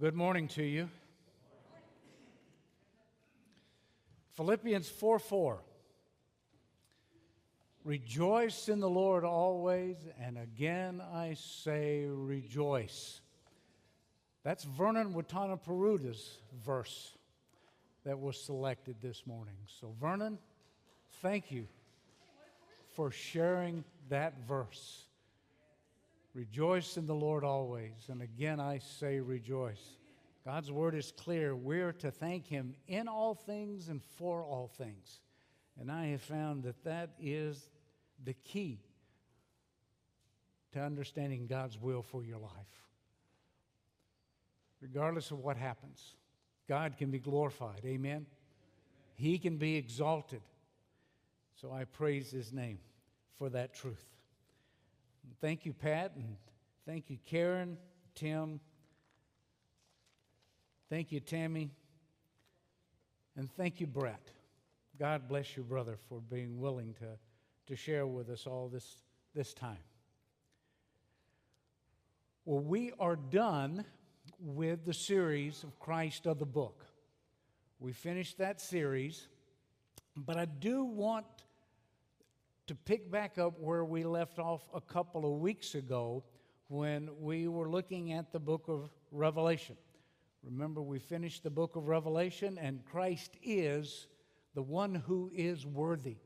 good morning to you. Philippians 4 4. Rejoice in the Lord always, and again I say rejoice. That's Vernon Watana Peruda's verse that was selected this morning. So, Vernon, thank you for sharing that verse. Rejoice in the Lord always. And again, I say rejoice. God's word is clear. We're to thank Him in all things and for all things. And I have found that that is the key to understanding God's will for your life. Regardless of what happens, God can be glorified. Amen. He can be exalted. So I praise His name for that truth. Thank you, Pat, and thank you, Karen, Tim. Thank you, Tammy. And thank you, Brett. God bless you, brother, for being willing to, to share with us all this, this time. Well, we are done with the series of Christ of the book. We finished that series, but I do want to pick back up where we left off a couple of weeks ago when we were looking at the book of Revelation. Remember, we finished the book of Revelation, and Christ is the one who is worthy.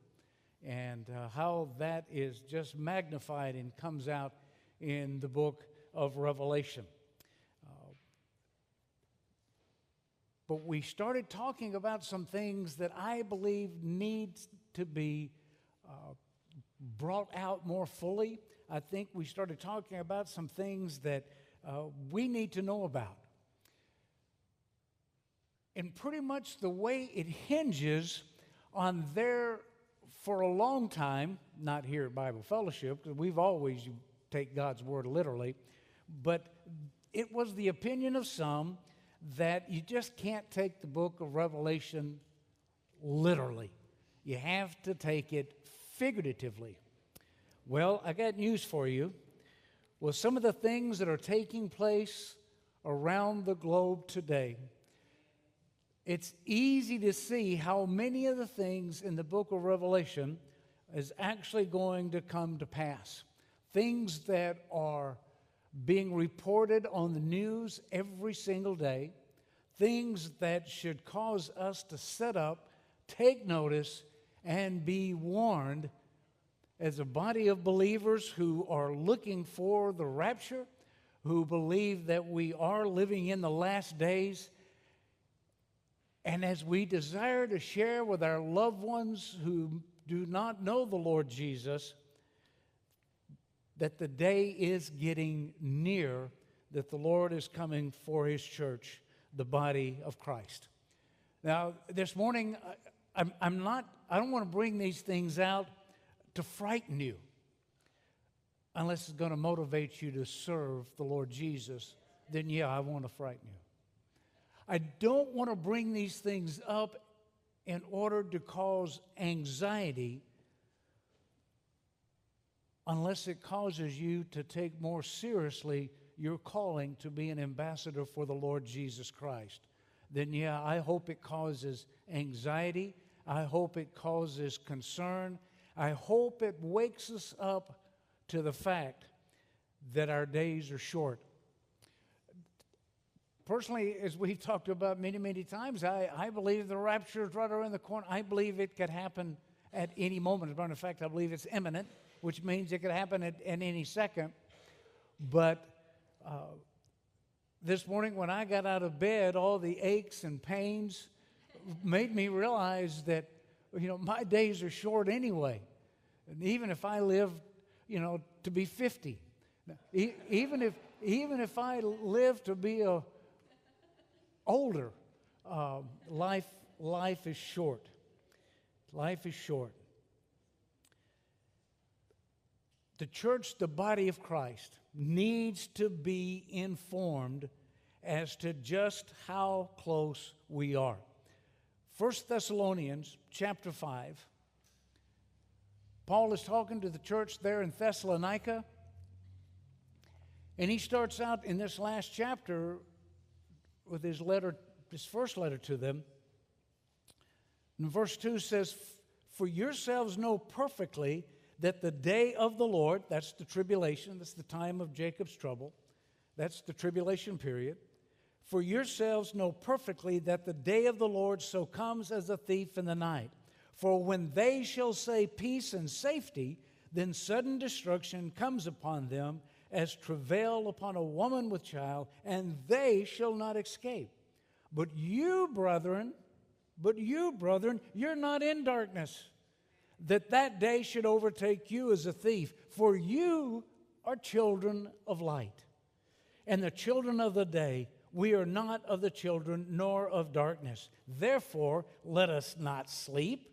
And uh, how that is just magnified and comes out in the book of Revelation. Uh, but we started talking about some things that I believe need to be uh, brought out more fully. I think we started talking about some things that uh, we need to know about. And pretty much the way it hinges on their, for a long time, not here at Bible Fellowship, because we've always take God's word literally, but it was the opinion of some that you just can't take the book of Revelation literally. You have to take it figuratively. Well, I got news for you. With some of the things that are taking place around the globe today, it's easy to see how many of the things in the book of Revelation is actually going to come to pass. Things that are being reported on the news every single day, things that should cause us to set up, take notice, and be warned as a body of believers who are looking for the rapture, who believe that we are living in the last days. And as we desire to share with our loved ones who do not know the Lord Jesus, that the day is getting near that the Lord is coming for his church, the body of Christ. Now, this morning, I'm, I'm not, I don't want to bring these things out to frighten you unless it's going to motivate you to serve the Lord Jesus, then yeah, I want to frighten you. I don't want to bring these things up in order to cause anxiety unless it causes you to take more seriously your calling to be an ambassador for the Lord Jesus Christ. Then, yeah, I hope it causes anxiety. I hope it causes concern. I hope it wakes us up to the fact that our days are short. Personally, as we've talked about many, many times, I, I believe the rapture is right around the corner. I believe it could happen at any moment. As a matter of fact, I believe it's imminent, which means it could happen at, at any second. But uh, this morning, when I got out of bed, all the aches and pains made me realize that you know, my days are short anyway. And even if I live, you know, to be 50, even if, even if I live to be a older, uh, life, life is short. Life is short. The church, the body of Christ, needs to be informed as to just how close we are. 1 Thessalonians chapter 5. Paul is talking to the church there in Thessalonica. And he starts out in this last chapter with his letter, his first letter to them. And verse 2 says, For yourselves know perfectly that the day of the Lord, that's the tribulation, that's the time of Jacob's trouble, that's the tribulation period. For yourselves know perfectly that the day of the Lord so comes as a thief in the night. For when they shall say peace and safety, then sudden destruction comes upon them as travail upon a woman with child, and they shall not escape. But you, brethren, but you, brethren, you're not in darkness, that that day should overtake you as a thief, for you are children of light, and the children of the day. We are not of the children nor of darkness. Therefore, let us not sleep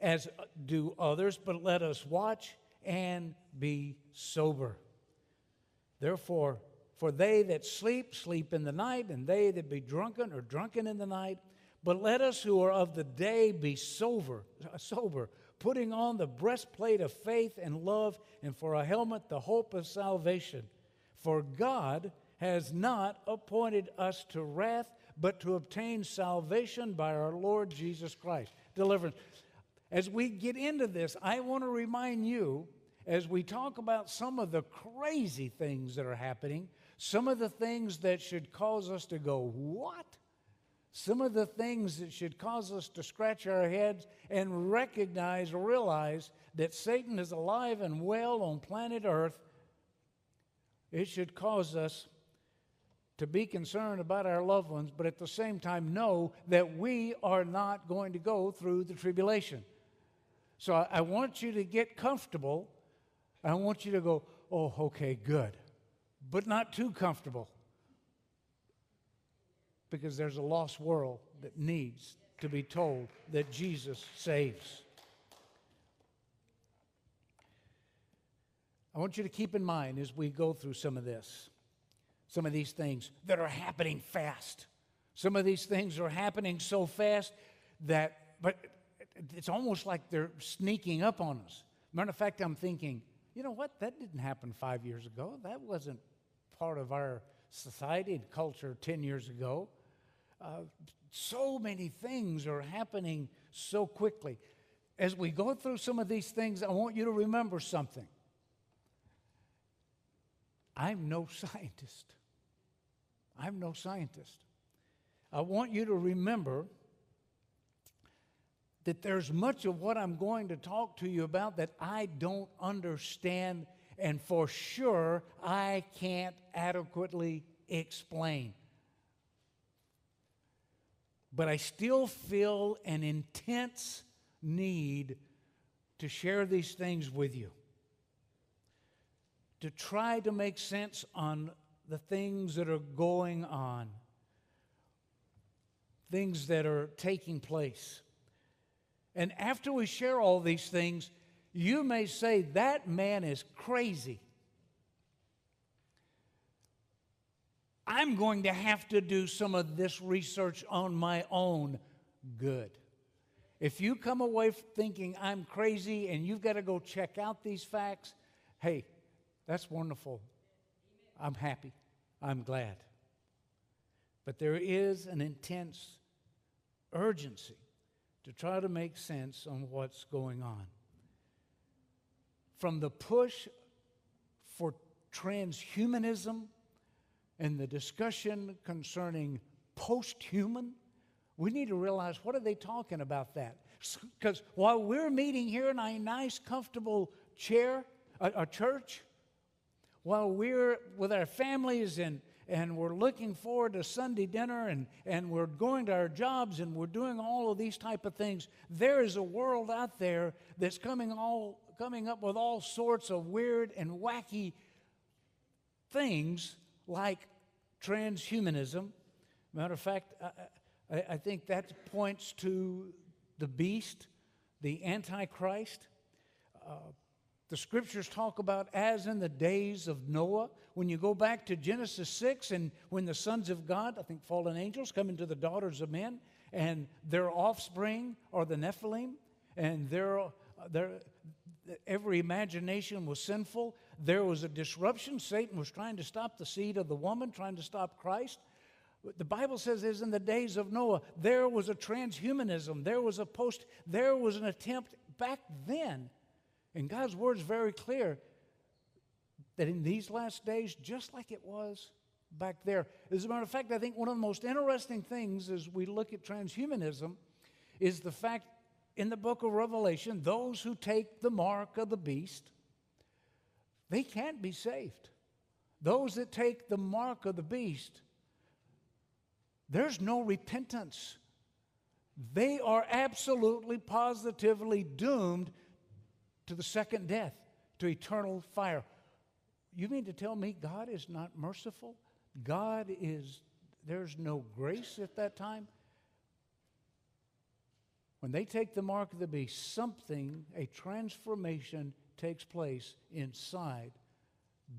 as do others, but let us watch and be sober. Therefore, for they that sleep, sleep in the night, and they that be drunken are drunken in the night. But let us who are of the day be sober, sober, putting on the breastplate of faith and love, and for a helmet the hope of salvation. For God has not appointed us to wrath, but to obtain salvation by our Lord Jesus Christ. Deliverance. As we get into this, I want to remind you as we talk about some of the crazy things that are happening, some of the things that should cause us to go, What? Some of the things that should cause us to scratch our heads and recognize, realize that Satan is alive and well on planet Earth. It should cause us to be concerned about our loved ones, but at the same time know that we are not going to go through the tribulation. So I, I want you to get comfortable I want you to go, oh, okay, good, but not too comfortable. Because there's a lost world that needs to be told that Jesus saves. I want you to keep in mind as we go through some of this, some of these things that are happening fast. Some of these things are happening so fast that, but it's almost like they're sneaking up on us. Matter of fact, I'm thinking, you know what? That didn't happen five years ago. That wasn't part of our society and culture 10 years ago. Uh, so many things are happening so quickly. As we go through some of these things, I want you to remember something. I'm no scientist. I'm no scientist. I want you to remember that there's much of what I'm going to talk to you about that I don't understand, and for sure I can't adequately explain. But I still feel an intense need to share these things with you, to try to make sense on the things that are going on, things that are taking place. And after we share all these things, you may say, That man is crazy. I'm going to have to do some of this research on my own. Good. If you come away thinking I'm crazy and you've got to go check out these facts, hey, that's wonderful. I'm happy. I'm glad. But there is an intense urgency to try to make sense on what's going on. From the push for transhumanism and the discussion concerning post-human, we need to realize what are they talking about that? Because while we're meeting here in a nice, comfortable chair, a, a church, while we're with our families and and we're looking forward to Sunday dinner and, and we're going to our jobs and we're doing all of these type of things. There is a world out there that's coming all coming up with all sorts of weird and wacky things like transhumanism. Matter of fact, I, I think that points to the beast, the Antichrist. Uh, the scriptures talk about as in the days of Noah. When you go back to Genesis 6, and when the sons of God, I think fallen angels, come into the daughters of men, and their offspring are the Nephilim, and their, their, every imagination was sinful. There was a disruption. Satan was trying to stop the seed of the woman, trying to stop Christ. The Bible says is in the days of Noah, there was a transhumanism, there was a post, there was an attempt back then. And God's word is very clear that in these last days, just like it was back there. As a matter of fact, I think one of the most interesting things as we look at transhumanism is the fact in the book of Revelation, those who take the mark of the beast, they can't be saved. Those that take the mark of the beast, there's no repentance. They are absolutely, positively doomed to the second death, to eternal fire. You mean to tell me God is not merciful? God is, there's no grace at that time? When they take the mark of the beast, something, a transformation takes place inside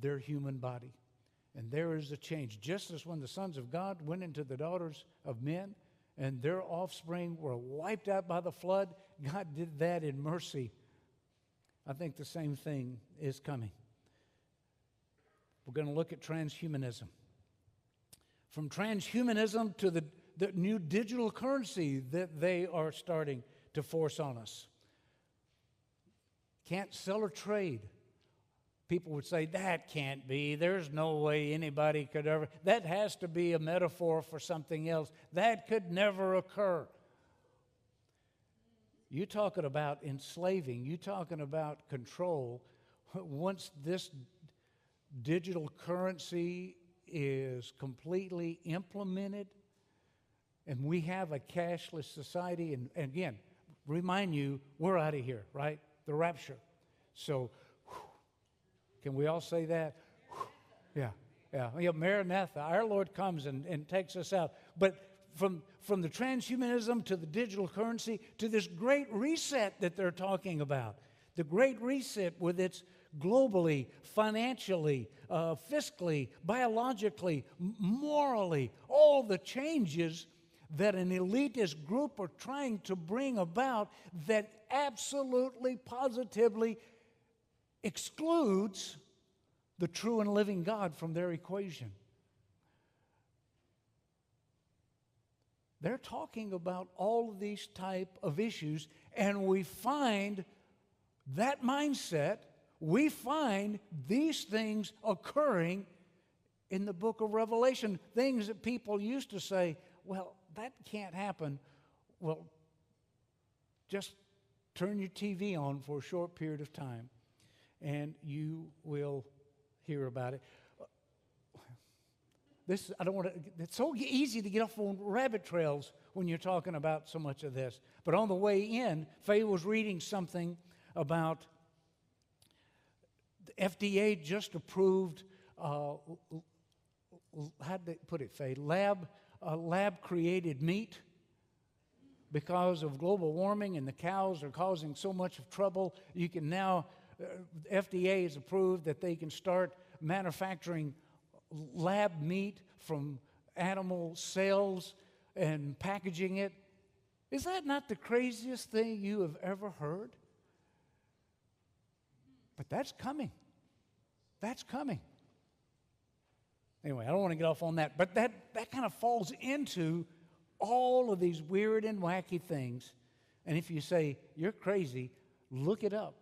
their human body. And there is a change. Just as when the sons of God went into the daughters of men and their offspring were wiped out by the flood, God did that in mercy. I think the same thing is coming. We're going to look at transhumanism. From transhumanism to the, the new digital currency that they are starting to force on us. Can't sell or trade. People would say, that can't be. There's no way anybody could ever. That has to be a metaphor for something else. That could never occur. You talking about enslaving, you're talking about control. Once this digital currency is completely implemented and we have a cashless society, and, and again, remind you, we're out of here, right? The rapture. So, whew, can we all say that? Whew, yeah, yeah. yeah. Maranatha, our Lord comes and, and takes us out. But from, from the transhumanism to the digital currency to this great reset that they're talking about, the great reset with its globally, financially, uh, fiscally, biologically, morally, all the changes that an elitist group are trying to bring about that absolutely, positively excludes the true and living God from their equation. They're talking about all of these type of issues, and we find that mindset we find these things occurring in the book of Revelation. Things that people used to say, well, that can't happen. Well, just turn your TV on for a short period of time and you will hear about it. This, I don't want to, it's so easy to get off on rabbit trails when you're talking about so much of this. But on the way in, Faye was reading something about the FDA just approved, uh, how'd they put it, Faye? Lab, uh, lab created meat because of global warming and the cows are causing so much of trouble. You can now, uh, FDA has approved that they can start manufacturing lab meat from animal cells and packaging it. Is that not the craziest thing you have ever heard? But that's coming. That's coming. Anyway, I don't want to get off on that, but that, that kind of falls into all of these weird and wacky things. And if you say, you're crazy, look it up.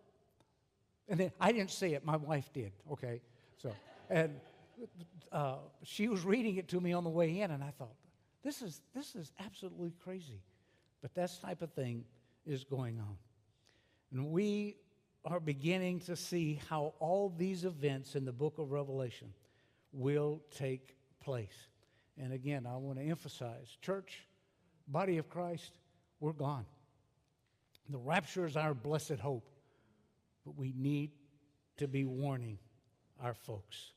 And then I didn't say it, my wife did, okay? So, and uh, she was reading it to me on the way in, and I thought, this is, this is absolutely crazy. But that type of thing is going on. And we are beginning to see how all these events in the book of Revelation will take place. And again, I want to emphasize church, body of Christ, we're gone. The rapture is our blessed hope, but we need to be warning our folks.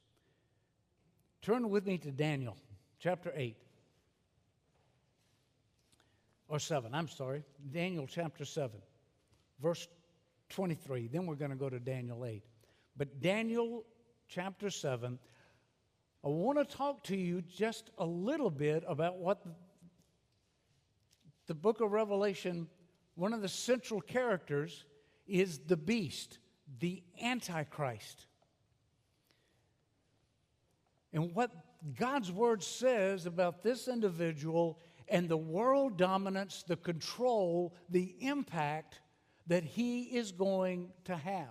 Turn with me to Daniel chapter 8. Or 7, I'm sorry. Daniel chapter 7, verse 23. Then we're going to go to Daniel 8. But Daniel chapter 7, I want to talk to you just a little bit about what the, book of Revelation, one of the central characters is the beast, the Antichrist. And what God's word says about this individual and the world dominance, the control, the impact that he is going to have.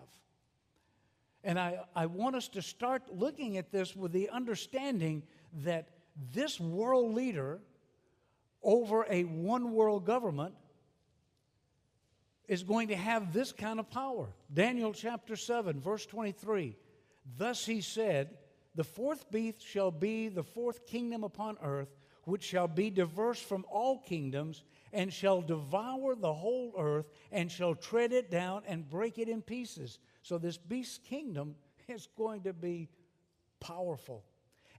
And I, I want us to start looking at this with the understanding that this world leader over a one world government is going to have this kind of power. Daniel chapter 7, verse 23. Thus he said, The fourth beast shall be the fourth kingdom upon earth, which shall be diverse from all kingdoms, and shall devour the whole earth, and shall tread it down and break it in pieces. So this beast kingdom is going to be powerful.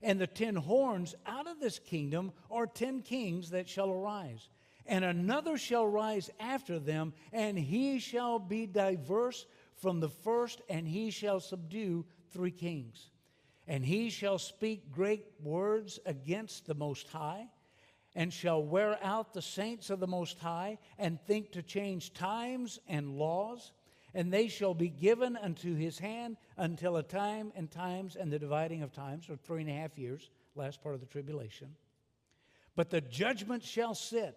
And the ten horns out of this kingdom are ten kings that shall arise. And another shall rise after them, and he shall be diverse from the first, and he shall subdue three kings. And he shall speak great words against the Most High, and shall wear out the saints of the Most High, and think to change times and laws. And they shall be given unto his hand until a time and times and the dividing of times, or three and a half years, last part of the tribulation. But the judgment shall sit,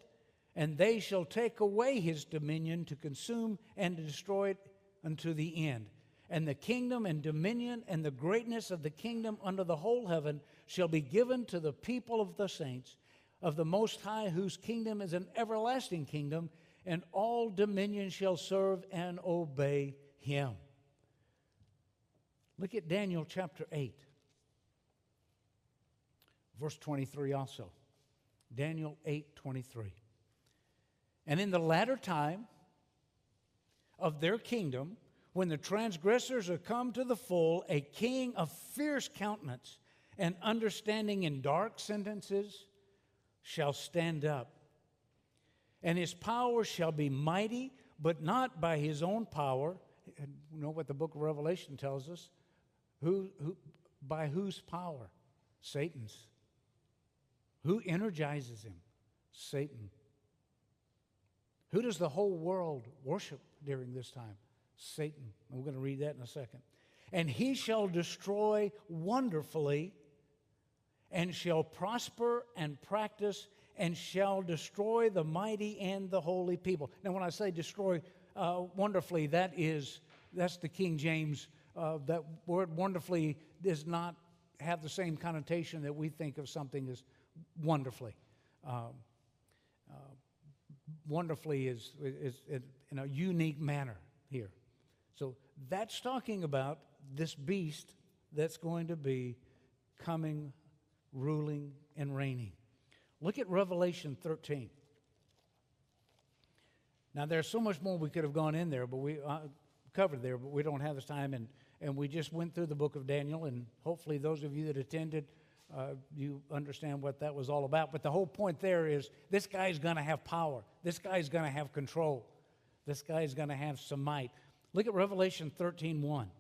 and they shall take away his dominion to consume and to destroy it unto the end. And the kingdom and dominion and the greatness of the kingdom under the whole heaven shall be given to the people of the saints of the Most High, whose kingdom is an everlasting kingdom, and all dominion shall serve and obey him. Look at Daniel chapter 8, verse 23 also. Daniel 8 23. And in the latter time of their kingdom, when the transgressors are come to the full, a king of fierce countenance and understanding in dark sentences shall stand up. And his power shall be mighty, but not by his own power. And you know what the book of Revelation tells us? Who, who, by whose power? Satan's. Who energizes him? Satan. Who does the whole world worship during this time? Satan. We're going to read that in a second. And he shall destroy wonderfully, and shall prosper and practice, and shall destroy the mighty and the holy people. Now, when I say destroy uh, wonderfully, that is that's the King James. Uh, that word wonderfully does not have the same connotation that we think of something as wonderfully. Um, uh, wonderfully is, is, is in a unique manner here. So that's talking about this beast that's going to be coming, ruling, and reigning. Look at Revelation 13. Now, there's so much more we could have gone in there, but we uh, covered there, but we don't have the time. And, and we just went through the book of Daniel, and hopefully, those of you that attended, uh, you understand what that was all about. But the whole point there is this guy's going to have power, this guy's going to have control, this guy's going to have some might. Look at Revelation 13 1.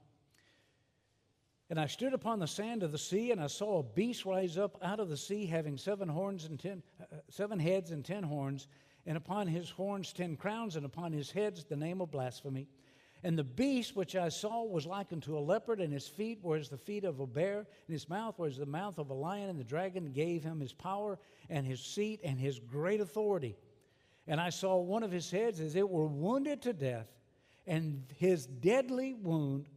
And I stood upon the sand of the sea, and I saw a beast rise up out of the sea, having seven horns and ten, uh, seven heads and ten horns, and upon his horns ten crowns, and upon his heads the name of blasphemy. And the beast which I saw was like unto a leopard, and his feet were as the feet of a bear, and his mouth was the mouth of a lion. And the dragon gave him his power and his seat and his great authority. And I saw one of his heads as it were wounded to death and his deadly wound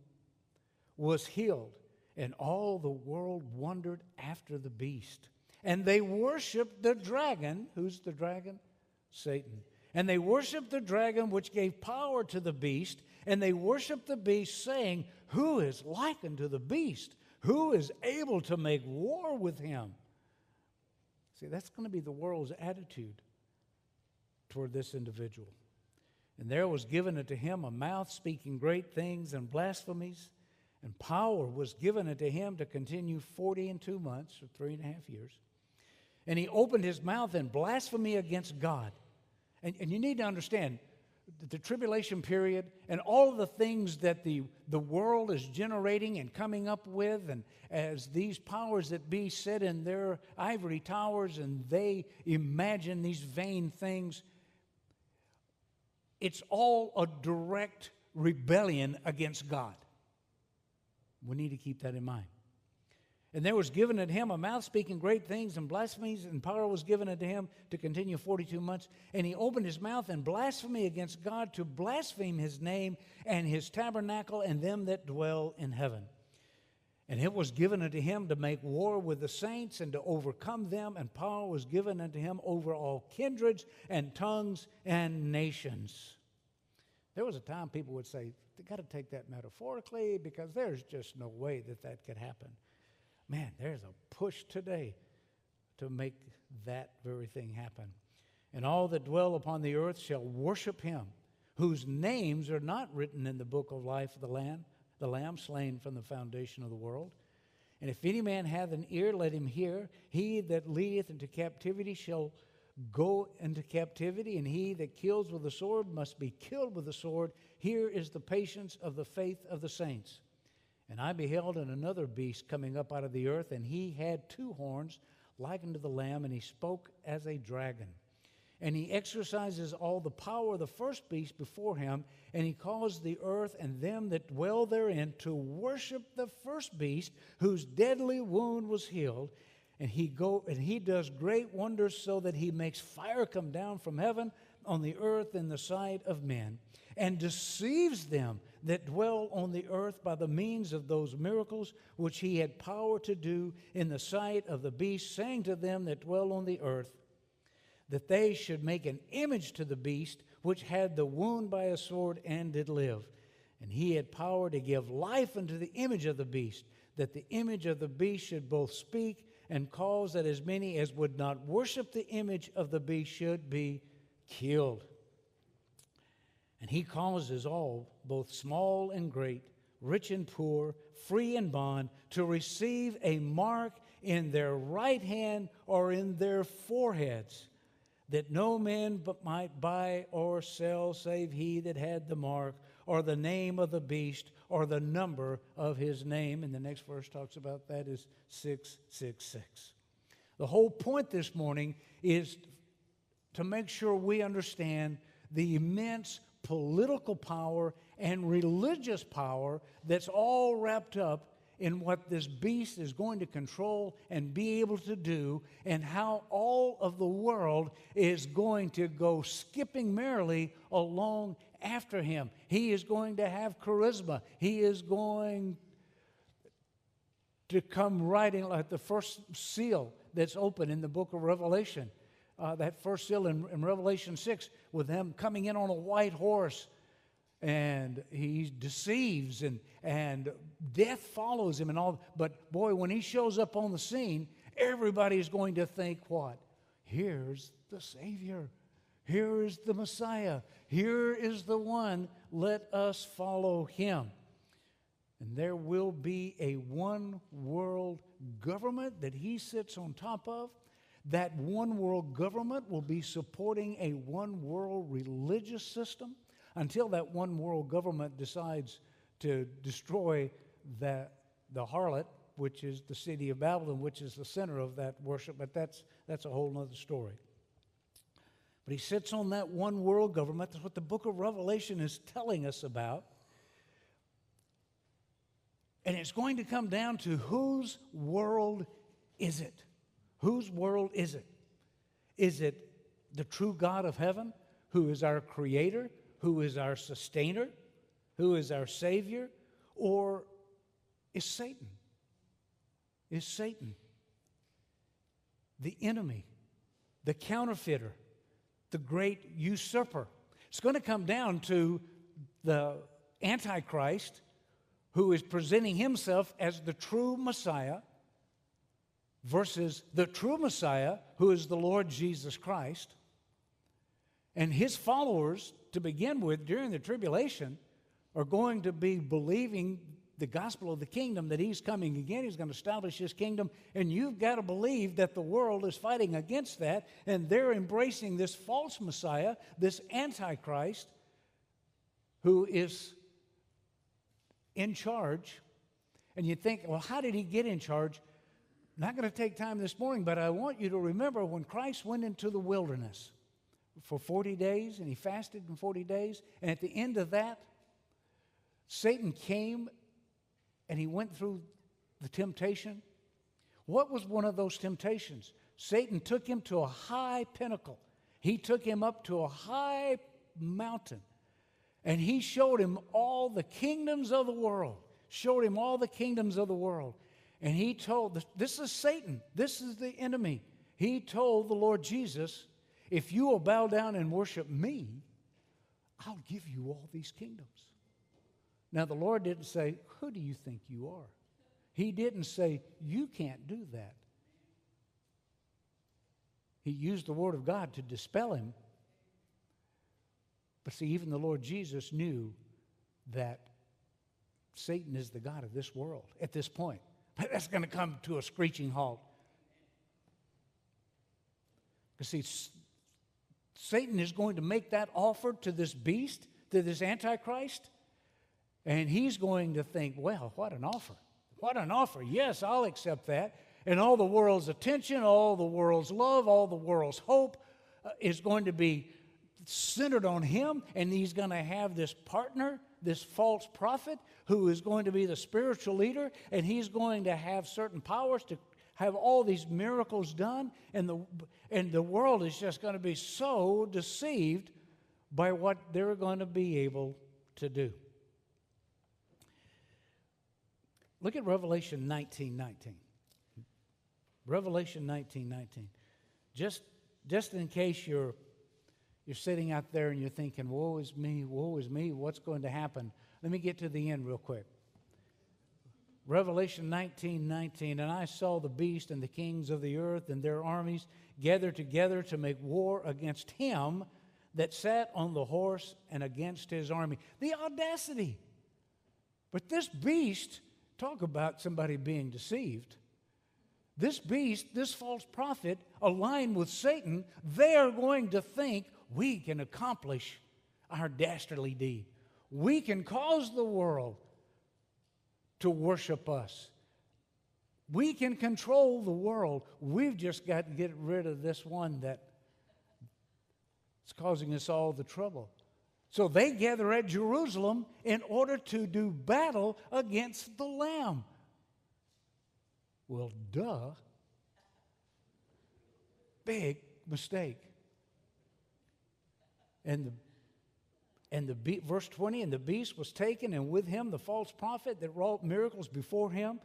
was healed. And all the world wondered after the beast. And they worshiped the dragon. Who's the dragon? Satan. And they worshiped the dragon, which gave power to the beast. And they worshiped the beast, saying, Who is like unto the beast? Who is able to make war with him? See, that's going to be the world's attitude toward this individual. And there was given unto him a mouth speaking great things and blasphemies, and power was given unto him to continue forty and two months, or three and a half years. And he opened his mouth in blasphemy against God. And, and you need to understand the tribulation period and all of the things that the, the world is generating and coming up with, and as these powers that be sit in their ivory towers and they imagine these vain things it's all a direct rebellion against God. We need to keep that in mind. And there was given unto him a mouth speaking great things and blasphemies, and power was given unto him to continue 42 months. And he opened his mouth in blasphemy against God to blaspheme his name and his tabernacle and them that dwell in heaven. And it was given unto him to make war with the saints and to overcome them, and power was given unto him over all kindreds and tongues and nations. There was a time people would say, they got to take that metaphorically because there's just no way that that could happen. Man, there's a push today to make that very thing happen. And all that dwell upon the earth shall worship him, whose names are not written in the book of life of the Lamb, the Lamb slain from the foundation of the world. And if any man hath an ear, let him hear. He that leadeth into captivity shall go into captivity, and he that kills with the sword must be killed with the sword. Here is the patience of the faith of the saints. And I beheld another beast coming up out of the earth, and he had two horns like unto the lamb, and he spoke as a dragon. And he exercises all the power of the first beast before him, and he caused the earth and them that dwell therein to worship the first beast, whose deadly wound was healed. And he go and he does great wonders, so that he makes fire come down from heaven on the earth in the sight of men, and deceives them that dwell on the earth by the means of those miracles which he had power to do in the sight of the beast, saying to them that dwell on the earth, that they should make an image to the beast which had the wound by a sword and did live. And he had power to give life unto the image of the beast, that the image of the beast should both speak and cause that as many as would not worship the image of the beast should be killed. And he causes all, both small and great, rich and poor, free and bond, to receive a mark in their right hand or in their foreheads, that no man but might buy or sell save he that had the mark, or the name of the beast, or the number of his name. And the next verse talks about that is 666. The whole point this morning is to make sure we understand the immense political power and religious power that's all wrapped up in what this beast is going to control and be able to do, and how all of the world is going to go skipping merrily along after him. He is going to have charisma. He is going to come riding like the first seal that's open in the book of Revelation uh, that first seal in, in Revelation 6 with him coming in on a white horse and he deceives and, and death follows him and all. But boy, when he shows up on the scene, everybody is going to think what? Here's the Savior. Here is the Messiah. Here is the one. Let us follow him. And there will be a one world government that he sits on top of that one world government will be supporting a one world religious system until that one world government decides to destroy that, the harlot, which is the city of Babylon, which is the center of that worship. But that's, that's a whole other story. But he sits on that one world government. That's what the book of Revelation is telling us about. And it's going to come down to whose world is it? Whose world is it? Is it the true God of heaven, who is our creator, who is our sustainer, who is our savior, or is Satan? Is Satan the enemy, the counterfeiter, the great usurper? It's going to come down to the Antichrist who is presenting himself as the true Messiah versus the true Messiah, who is the Lord Jesus Christ. And his followers, to begin with, during the tribulation, are going to be believing the gospel of the kingdom that he's coming again. He's going to establish his kingdom. And you've got to believe that the world is fighting against that. And they're embracing this false Messiah, this Antichrist, who is in charge. And you think, well, how did he get in charge? not going to take time this morning, but I want you to remember when Christ went into the wilderness for 40 days and he fasted in 40 days, and at the end of that, Satan came and he went through the temptation What was one of those temptations? Satan took him to a high pinnacle. He took him up to a high mountain and he showed him all the kingdoms of the world, showed him all the kingdoms of the world. And he told, this is Satan, this is the enemy. He told the Lord Jesus, if you will bow down and worship me, I'll give you all these kingdoms. Now, the Lord didn't say, Who do you think you are? He didn't say, You can't do that. He used the Word of God to dispel him. But see, even the Lord Jesus knew that Satan is the God of this world at this point. But that's going to come to a screeching halt. Because, see, Satan is going to make that offer to this beast, to this Antichrist, and he's going to think, well, what an offer. What an offer. Yes, I'll accept that. And all the world's attention, all the world's love, all the world's hope uh, is going to be centered on him, and he's going to have this partner, this false prophet, who is going to be the spiritual leader, and he's going to have certain powers to have all these miracles done, and the, and the world is just going to be so deceived by what they're going to be able to do. Look at Revelation 19 19. Revelation 19 19. Just, just in case you're, you're sitting out there and you're thinking, woe is me, woe is me, what's going to happen? Let me get to the end real quick. Revelation 19 19. And I saw the beast and the kings of the earth and their armies gathered together to make war against him that sat on the horse and against his army. The audacity. But this beast, talk about somebody being deceived. This beast, this false prophet, aligned with Satan, they are going to think we can accomplish our dastardly deed. We can cause the world to worship us. We can control the world. We've just got to get rid of this one that is causing us all the trouble. So they gather at Jerusalem in order to do battle against the Lamb. Well, duh. Big mistake. And the and the be- verse 20, and the beast was taken, and with him the false prophet that wrought miracles before him,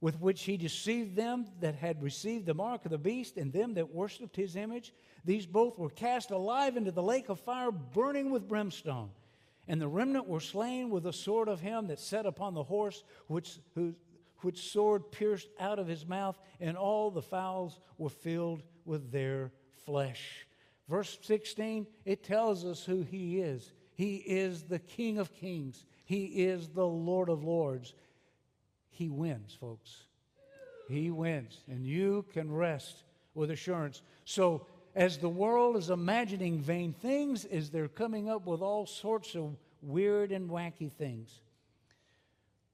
with which he deceived them that had received the mark of the beast, and them that worshipped his image. These both were cast alive into the lake of fire, burning with brimstone. And the remnant were slain with the sword of him that sat upon the horse, which, who, which sword pierced out of his mouth, and all the fowls were filled with their flesh. Verse 16, it tells us who he is. He is the King of kings, He is the Lord of lords. He wins, folks. He wins. And you can rest with assurance. So, as the world is imagining vain things, as they're coming up with all sorts of weird and wacky things,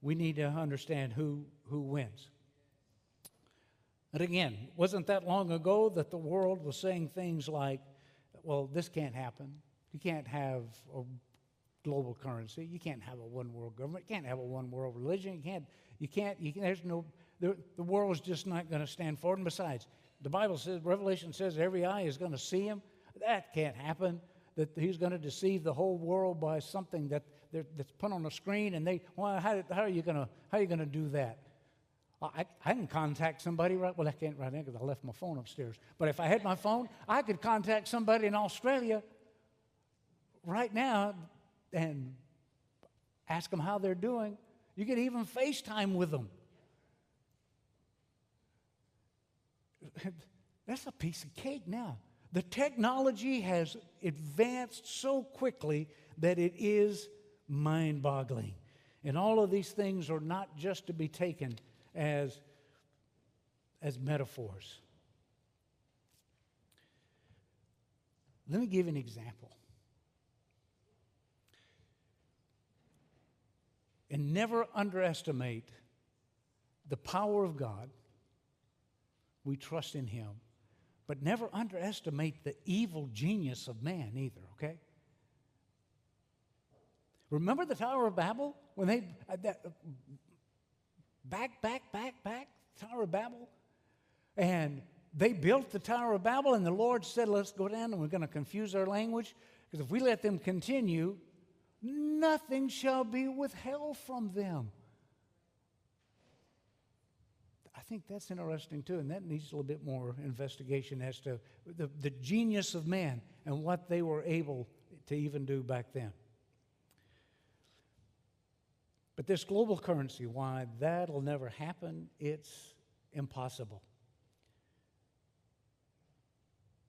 we need to understand who, who wins. And again, wasn't that long ago that the world was saying things like, well, this can't happen. You can't have a global currency. You can't have a one world government. You can't have a one world religion. You can't, you can't, you can, there's no, the, the world is just not going to stand for it. And besides, the Bible says, Revelation says every eye is going to see him. That can't happen. That he's going to deceive the whole world by something that that's put on a screen and they, well, how, how are you going to, how are you going to do that? I, I can contact somebody right, well, I can't right now because I left my phone upstairs. But if I had my phone, I could contact somebody in Australia right now and ask them how they're doing. You could even FaceTime with them. That's a piece of cake now. The technology has advanced so quickly that it is mind boggling. And all of these things are not just to be taken as, as metaphors. Let me give an example. And never underestimate the power of God. We trust in Him. But never underestimate the evil genius of man either, okay? Remember the Tower of Babel? When they, uh, that, uh, back, back, back, back, Tower of Babel? And they built the Tower of Babel, and the Lord said, Let's go down and we're going to confuse our language. Because if we let them continue, nothing shall be withheld from them. I think that's interesting too, and that needs a little bit more investigation as to the, the genius of man and what they were able to even do back then. But this global currency, why that'll never happen, it's impossible.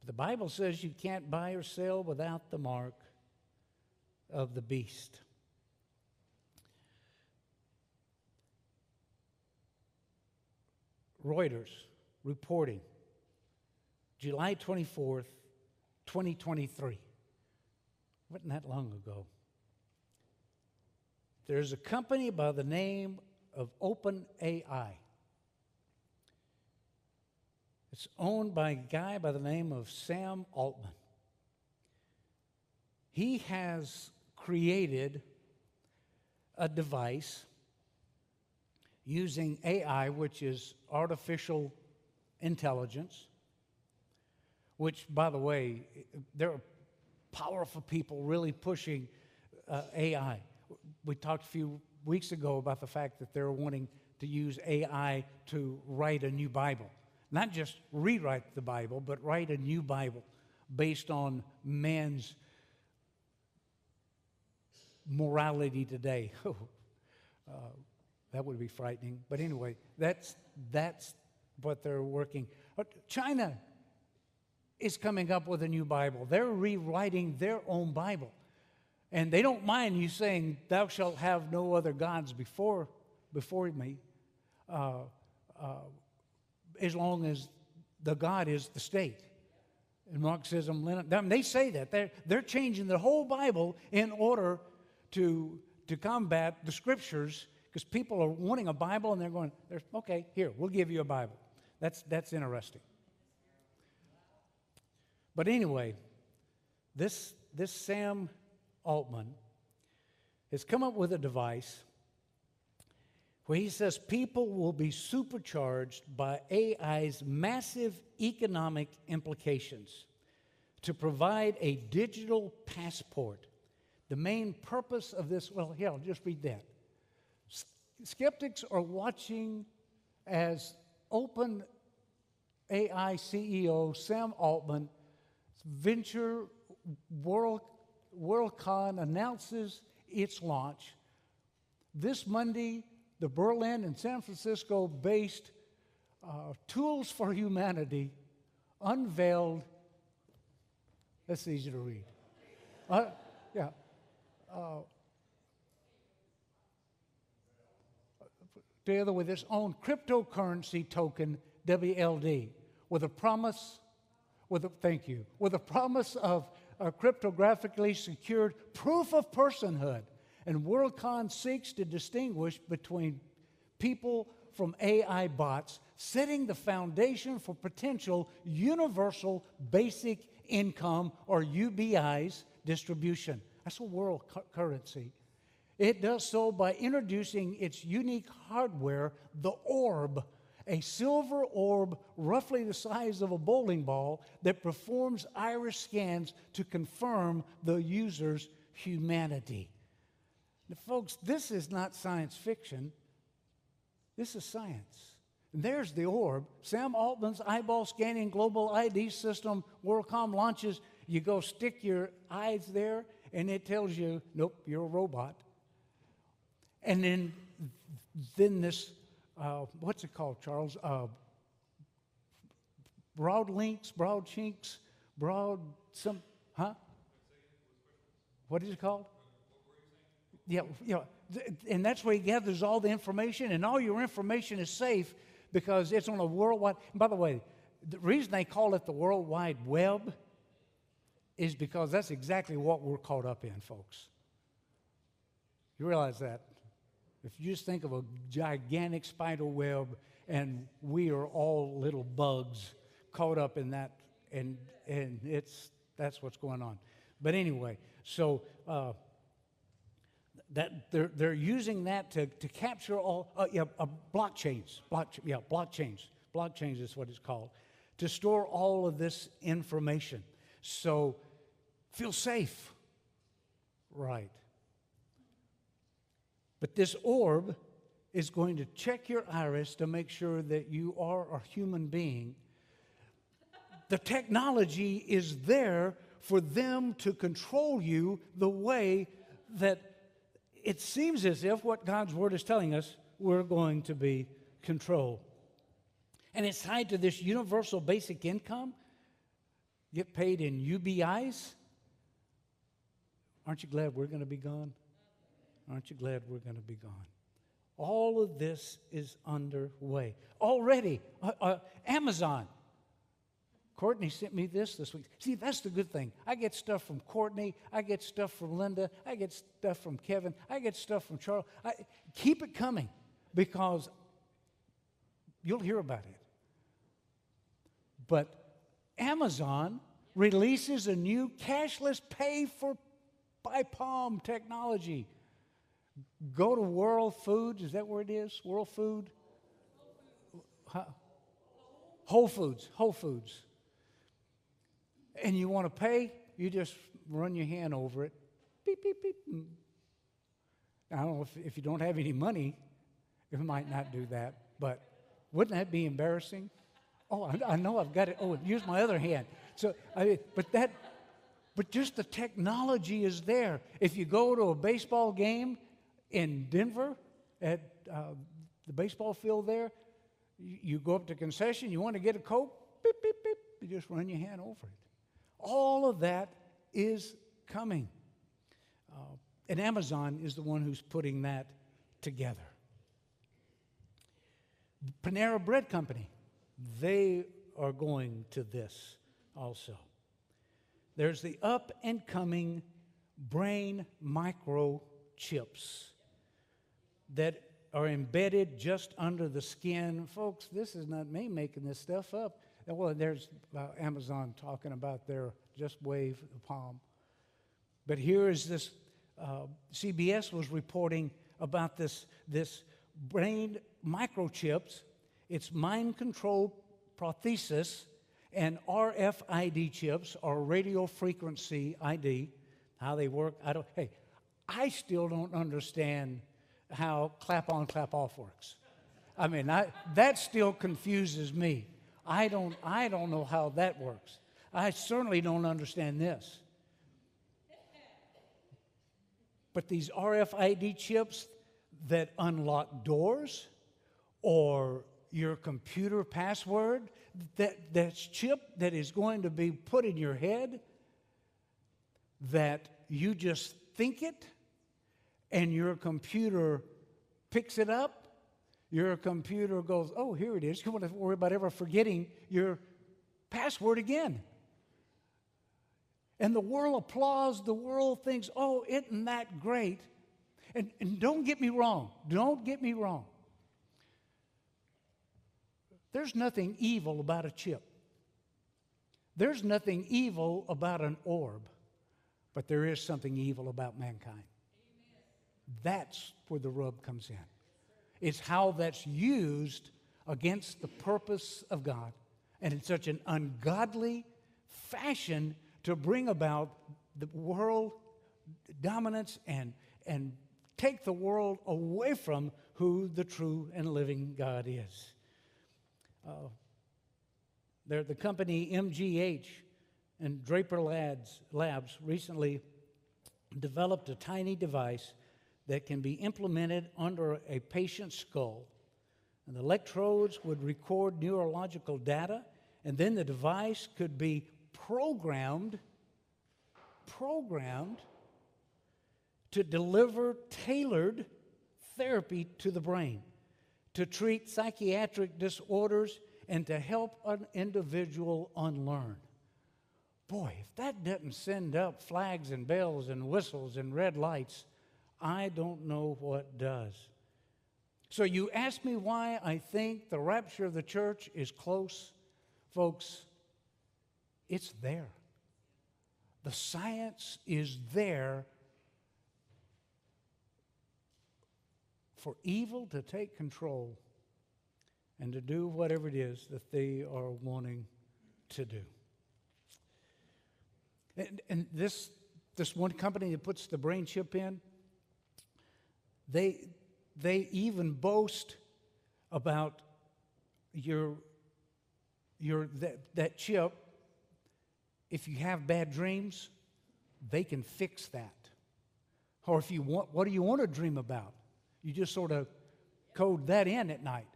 The Bible says you can't buy or sell without the mark of the beast. Reuters reporting July 24th, 2023. Wasn't that long ago? There's a company by the name of OpenAI. It's owned by a guy by the name of Sam Altman. He has created a device using AI, which is artificial intelligence, which, by the way, there are powerful people really pushing uh, AI. We talked a few weeks ago about the fact that they're wanting to use AI to write a new Bible. Not just rewrite the Bible, but write a new Bible based on man's morality today. uh, that would be frightening. But anyway, that's, that's what they're working. China is coming up with a new Bible. They're rewriting their own Bible. And they don't mind you saying, Thou shalt have no other gods before, before me, uh, uh, as long as the God is the state. And Marxism, Lenin, they say that. They're, they're changing the whole Bible in order to, to combat the scriptures because people are wanting a Bible and they're going, okay, here, we'll give you a Bible. That's, that's interesting. But anyway, this, this Sam Altman has come up with a device where he says people will be supercharged by AI's massive economic implications to provide a digital passport. The main purpose of this, well, here, I'll just read that. Skeptics are watching as Open AI CEO Sam Altman venture World, Worldcoin announces its launch. This Monday, the Berlin and San Francisco based uh, Tools for Humanity unveiled. That's easy to read. Uh, yeah. Uh, together with its own cryptocurrency token, WLD, with a promise, with a, thank you, with a promise of a cryptographically secured proof of personhood. And Worldcoin seeks to distinguish between people from AI bots, setting the foundation for potential universal basic income or UBI's distribution. That's a world cu- currency. It does so by introducing its unique hardware, the orb, a silver orb roughly the size of a bowling ball that performs iris scans to confirm the user's humanity. Now, folks, this is not science fiction, this is science. And there's the orb. Sam Altman's eyeball scanning global ID system, Worldcoin launches. You go stick your eyes there, and it tells you, nope, you're a robot. And then, then this, uh, what's it called, Charles? Uh, broad links, broad chinks, broad some, huh? What is it called? Yeah, yeah, and that's where he gathers all the information, and all your information is safe because it's on a worldwide. by the way, the reason they call it the World Wide Web is because that's exactly what we're caught up in, folks. You realize that? If you just think of a gigantic spider web and we are all little bugs caught up in that, and, and it's, that's what's going on. But anyway, so uh, that they're, they're using that to, to capture all, uh, yeah, uh, blockchains, block, yeah, blockchains, blockchains is what it's called, to store all of this information. So feel safe. Right. But this orb is going to check your iris to make sure that you are a human being. The technology is there for them to control you the way that it seems as if what God's word is telling us we're going to be controlled. And it's tied to this universal basic income. Get paid in UBIs. Aren't you glad we're going to be gone? Aren't you glad we're going to be gone? All of this is underway. Already, uh, uh, Amazon. Courtney sent me this this week. See, that's the good thing. I get stuff from Courtney. I get stuff from Linda. I get stuff from Kevin. I get stuff from Charles. I, keep it coming because you'll hear about it. But Amazon releases a new cashless pay for by palm technology. Go to World Foods, is that where it is? World Food? Huh? Whole Foods, Whole Foods. And you want to pay, you just run your hand over it. Beep, beep, beep. Hmm. I don't know if, if you don't have any money, it might not do that, but wouldn't that be embarrassing? Oh, I, I know I've got it. Oh, use my other hand. So, I, but that, but just the technology is there. If you go to a baseball game in Denver at uh, the baseball field there, you, go up to concession, you want to get a Coke, beep, beep, beep, you just run your hand over it. All of that is coming. Uh, and Amazon is the one who's putting that together. Panera Bread Company, they are going to this also. There's the up and coming brain microchips that are embedded just under the skin. Folks, this is not me making this stuff up. Well, there's uh, Amazon talking about their just wave the palm. But here is this uh, CBS was reporting about this, this brain microchips, it's mind control prosthesis, and RFID chips or radio frequency ID. How they work, I don't. Hey, I still don't understand how clap on, clap off works. I mean, I, that still confuses me. I don't, I don't know how that works. I certainly don't understand this. But these RFID chips that unlock doors or your computer password, that, that's chip that is going to be put in your head that you just think it and your computer picks it up. Your computer goes, oh, here it is. You want to worry about ever forgetting your password again. And the world applauds, the world thinks, oh, isn't that great? And, and don't get me wrong, don't get me wrong. There's nothing evil about a chip. There's nothing evil about an orb, but there is something evil about mankind. That's where the rub comes in. It's how that's used against the purpose of God and in such an ungodly fashion to bring about the world dominance and, and take the world away from who the true and living God is. Uh, the company MGH and Draper Labs, Labs recently developed a tiny device that can be implemented under a patient's skull. And the electrodes would record neurological data, and then the device could be programmed, programmed to deliver tailored therapy to the brain, to treat psychiatric disorders, and to help an individual unlearn. Boy, if that doesn't send up flags and bells and whistles and red lights, I don't know what does. So you ask me why I think the rapture of the church is close? Folks, it's there. The science is there for evil to take control and to do whatever it is that they are wanting to do. And, and this, this one company that puts the brain chip in, they, they even boast about your, your that, that chip. If you have bad dreams, they can fix that. Or if you want, what do you want to dream about? You just sort of code that in at night.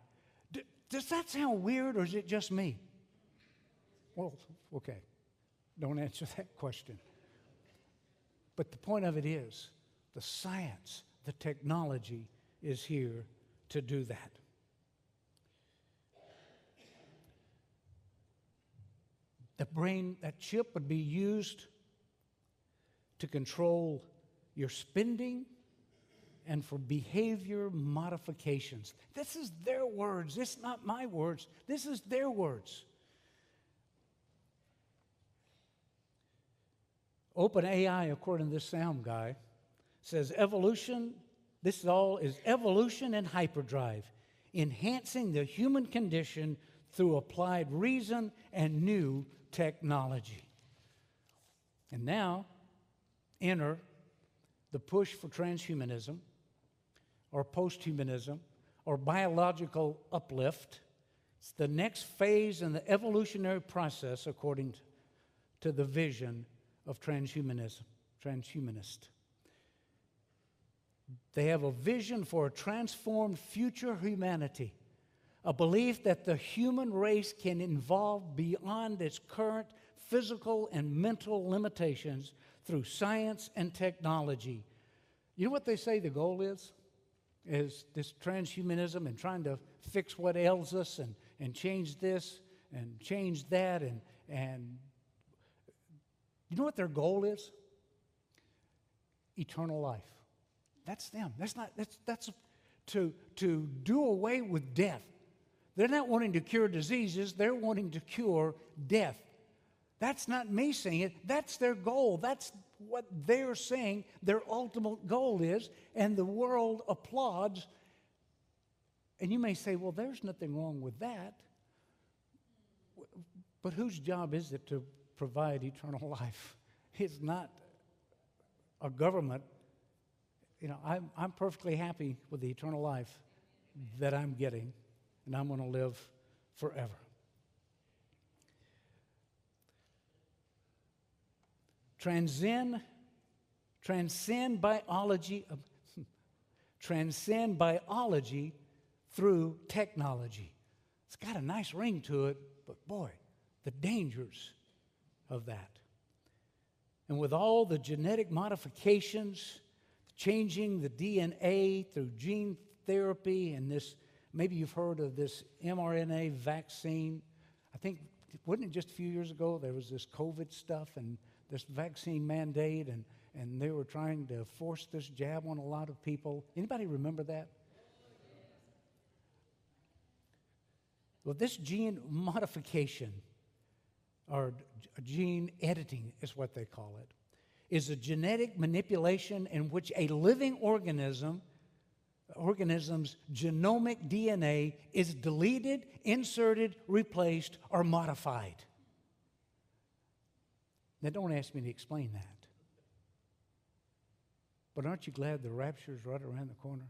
D- does that sound weird or is it just me? Well, okay. Don't answer that question. But the point of it is the science, the technology is here to do that. The brain, that chip would be used to control your spending and for behavior modifications. This is their words. Is not my words. This is their words. OpenAI, according to this sound guy, says evolution, this is all is evolution and hyperdrive, enhancing the human condition through applied reason and new technology. And now, enter the push for transhumanism or posthumanism or biological uplift. It's the next phase in the evolutionary process according to the vision of transhumanism, transhumanist. They have a vision for a transformed future humanity, a belief that the human race can evolve beyond its current physical and mental limitations through science and technology. You know what they say the goal is? Is this transhumanism and trying to fix what ails us and, and change this and change that and, and you know what their goal is? Eternal life. That's them. That's not, that's, that's to, to do away with death. They're not wanting to cure diseases, they're wanting to cure death. That's not me saying it, that's their goal. That's what they're saying their ultimate goal is, and the world applauds. And you may say, well, there's nothing wrong with that. But whose job is it to provide eternal life. It's not a government. You know, I'm, I'm perfectly happy with the eternal life that I'm getting, and I'm going to live forever. Transcend, transcend biology, transcend biology through technology. It's got a nice ring to it, but boy, the dangers of that. And with all the genetic modifications, changing the DNA through gene therapy, and this maybe you've heard of this mRNA vaccine. I think, wasn't it just a few years ago there was this COVID stuff and this vaccine mandate, and, and they were trying to force this jab on a lot of people. Anybody remember that? Well, this gene modification or gene editing is what they call it, is a genetic manipulation in which a living organism organism's genomic DNA is deleted, inserted, replaced, or modified. Now, don't ask me to explain that. But aren't you glad the rapture is right around the corner?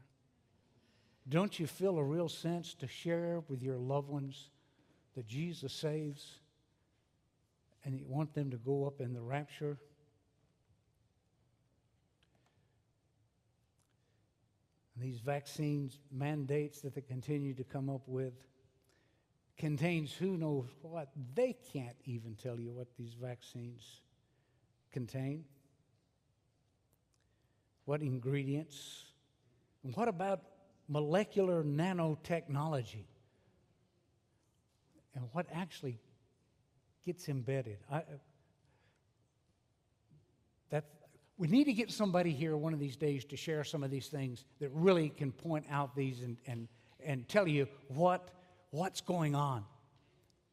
Don't you feel a real sense to share with your loved ones that Jesus saves and you want them to go up in the rapture. And these vaccines mandates that they continue to come up with contains who knows what. They can't even tell you what these vaccines contain. What ingredients? And what about molecular nanotechnology? And what actually gets embedded. I, uh, that, we need to get somebody here one of these days to share some of these things that really can point out these and, and, and tell you what, what's going on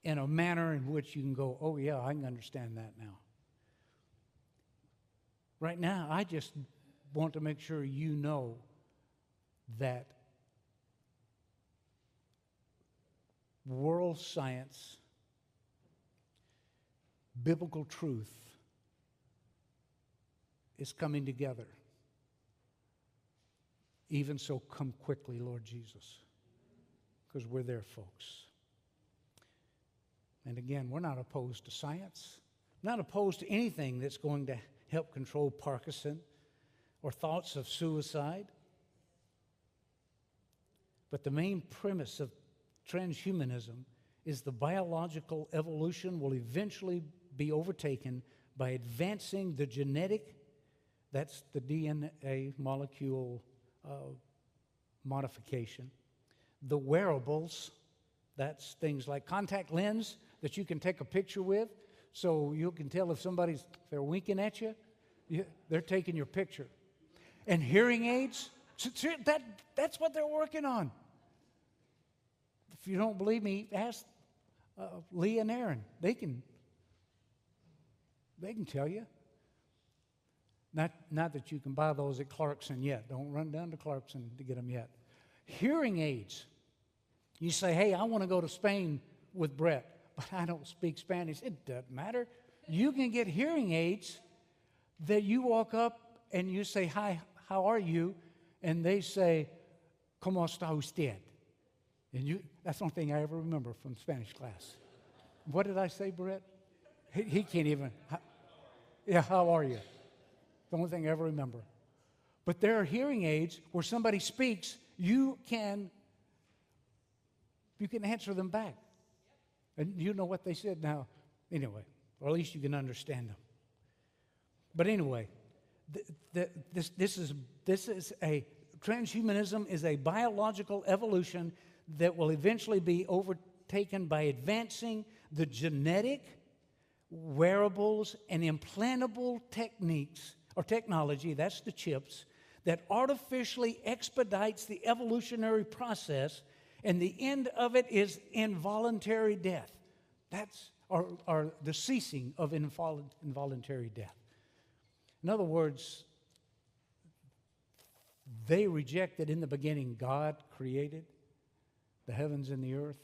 in a manner in which you can go, oh, yeah, I can understand that now. Right now, I just want to make sure you know that world science, biblical truth is coming together. Even so, come quickly, Lord Jesus, because we're their folks. And again, we're not opposed to science, not opposed to anything that's going to help control Parkinson or thoughts of suicide. But the main premise of transhumanism is the biological evolution will eventually be overtaken by advancing the genetic, that's the DNA molecule uh, modification, the wearables, that's things like contact lens that you can take a picture with so you can tell if somebody's they're winking at you, you they're taking your picture. And hearing aids that, that's what they're working on. If you don't believe me ask uh, lee and aaron. They can they can tell you. Not, not that you can buy those at clarkson yet. Don't run down to clarkson to get them yet hearing aids you say hey i want to go to spain with brett but I don't speak Spanish. It doesn't matter. You can get hearing aids that you walk up and you say, Hi, how are you? And they say, ¿Cómo está usted? And you, that's the only thing I ever remember from Spanish class. What did I say, Brett? He, he can't even. Yeah, how are you? The only thing I ever remember. But there are hearing aids where somebody speaks, you can you can answer them back. And you know what they said now, anyway, or at least you can understand them. But anyway, th- th- this, this, is, this is a transhumanism is a biological evolution that will eventually be overtaken by advancing the genetic, wearables, and implantable techniques or technology, that's the chips, that artificially expedites the evolutionary process and the end of it is involuntary death. That's or, or the ceasing of involuntary death. In other words, they rejected in the beginning God created the heavens and the earth,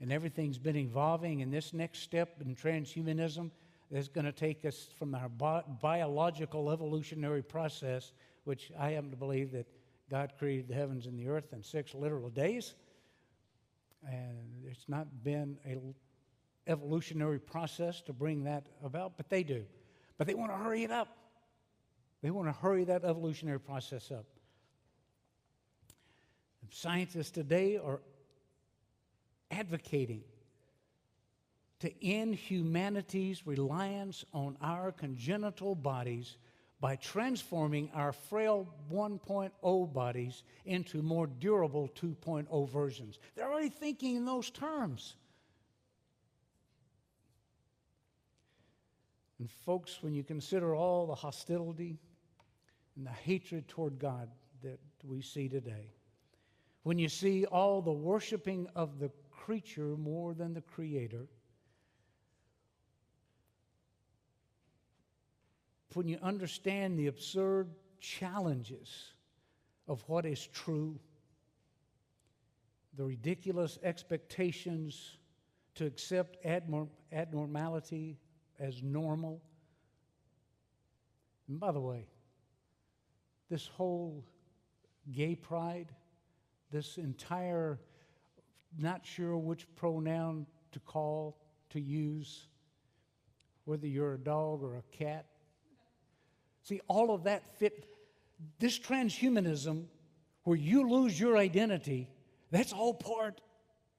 and everything's been evolving. And this next step in transhumanism is going to take us from our bi- biological evolutionary process, which I happen to believe that God created the heavens and the earth in six literal days and it's not been a evolutionary process to bring that about, but they do. But they want to hurry it up. They want to hurry that evolutionary process up. Scientists today are advocating to end humanity's reliance on our congenital bodies by transforming our frail 1.0 bodies into more durable 2.0 versions. They're already thinking in those terms. And, folks, when you consider all the hostility and the hatred toward God that we see today, when you see all the worshiping of the creature more than the creator, when you understand the absurd challenges of what is true, the ridiculous expectations to accept abnorm- abnormality as normal. And by the way, this whole gay pride, this entire not sure which pronoun to call, to use, whether you're a dog or a cat, See, all of that fit. This transhumanism, where you lose your identity, that's all part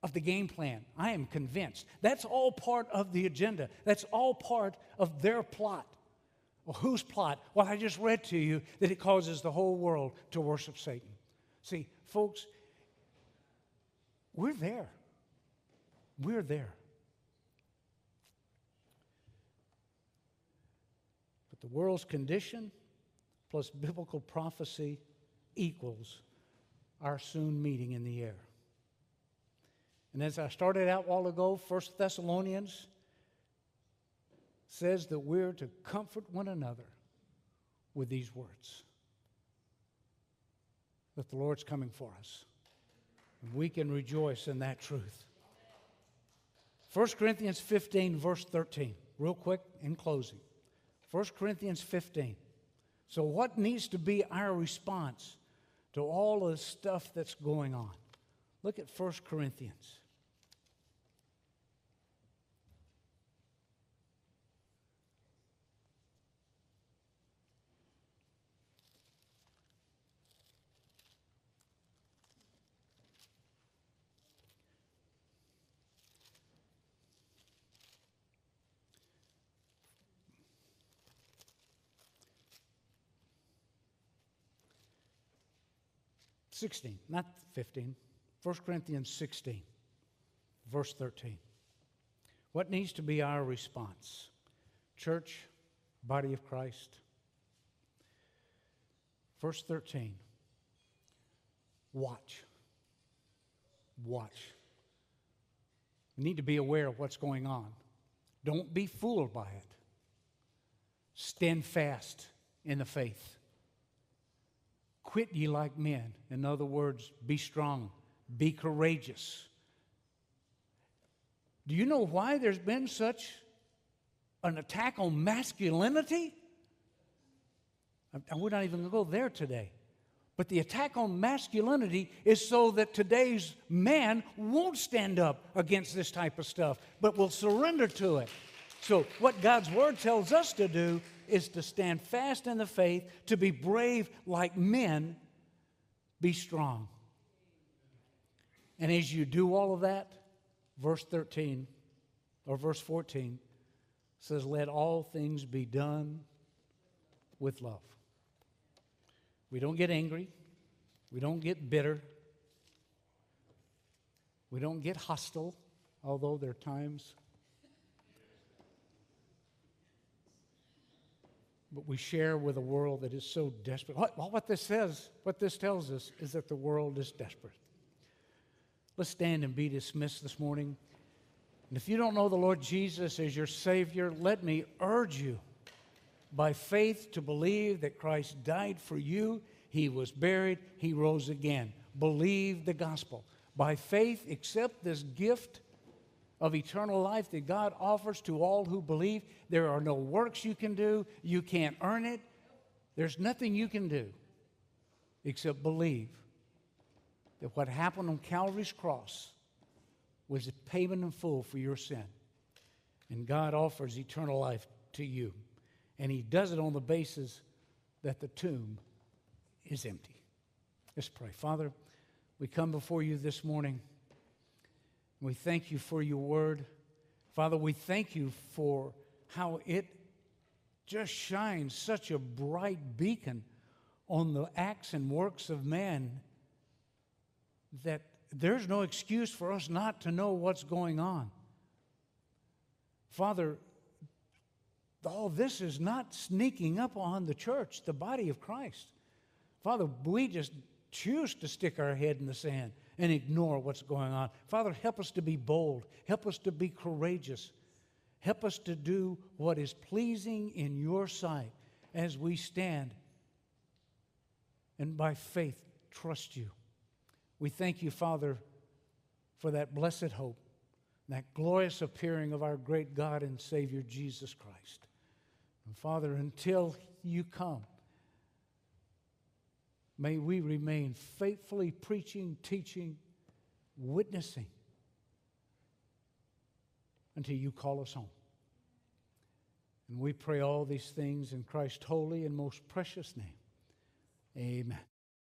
of the game plan. I am convinced. That's all part of the agenda. That's all part of their plot. Well, whose plot? Well, I just read to you that it causes the whole world to worship Satan. See, folks, we're there. We're there. But the world's condition plus biblical prophecy equals our soon meeting in the air. And as I started out a while ago, 1 Thessalonians says that we're to comfort one another with these words that the Lord's coming for us. And we can rejoice in that truth. 1 Corinthians 15, verse 13, real quick in closing. 1 Corinthians 15. So, what needs to be our response to all of the stuff that's going on? Look at 1 Corinthians. 16, not 15. 1 Corinthians 16, verse 13. What needs to be our response? Church, body of Christ. Verse 13. Watch. Watch. We need to be aware of what's going on. Don't be fooled by it. Stand fast in the faith. Quit ye like men. In other words, be strong, be courageous. Do you know why there's been such an attack on masculinity? we're not even going to go there today. But the attack on masculinity is so that today's man won't stand up against this type of stuff, but will surrender to it. So, what God's word tells us to do is to stand fast in the faith, to be brave like men, be strong. And as you do all of that, verse 13 or verse 14 says, Let all things be done with love. We don't get angry, we don't get bitter, we don't get hostile, although there are times but we share with a world that is so desperate. What, what this says, what this tells us, is that the world is desperate. Let's stand and be dismissed this morning. And if you don't know the Lord Jesus as your Savior, let me urge you by faith to believe that Christ died for you, He was buried, He rose again. Believe the gospel. By faith, accept this gift of eternal life that God offers to all who believe. There are no works you can do, you can't earn it. There's nothing you can do except believe that what happened on Calvary's cross was a payment in full for your sin. And God offers eternal life to you. And He does it on the basis that the tomb is empty. Let's pray. Father, we come before you this morning. We thank you for your word. Father, we thank you for how it just shines such a bright beacon on the acts and works of man that there's no excuse for us not to know what's going on. Father, all this is not sneaking up on the church, the body of Christ. Father, we just choose to stick our head in the sand and ignore what's going on. Father, help us to be bold. Help us to be courageous. Help us to do what is pleasing in your sight as we stand and by faith trust you. We thank you, Father, for that blessed hope, that glorious appearing of our great God and Savior Jesus Christ. And Father, until you come, May we remain faithfully preaching, teaching, witnessing until you call us home. And we pray all these things in Christ's holy and most precious name. Amen.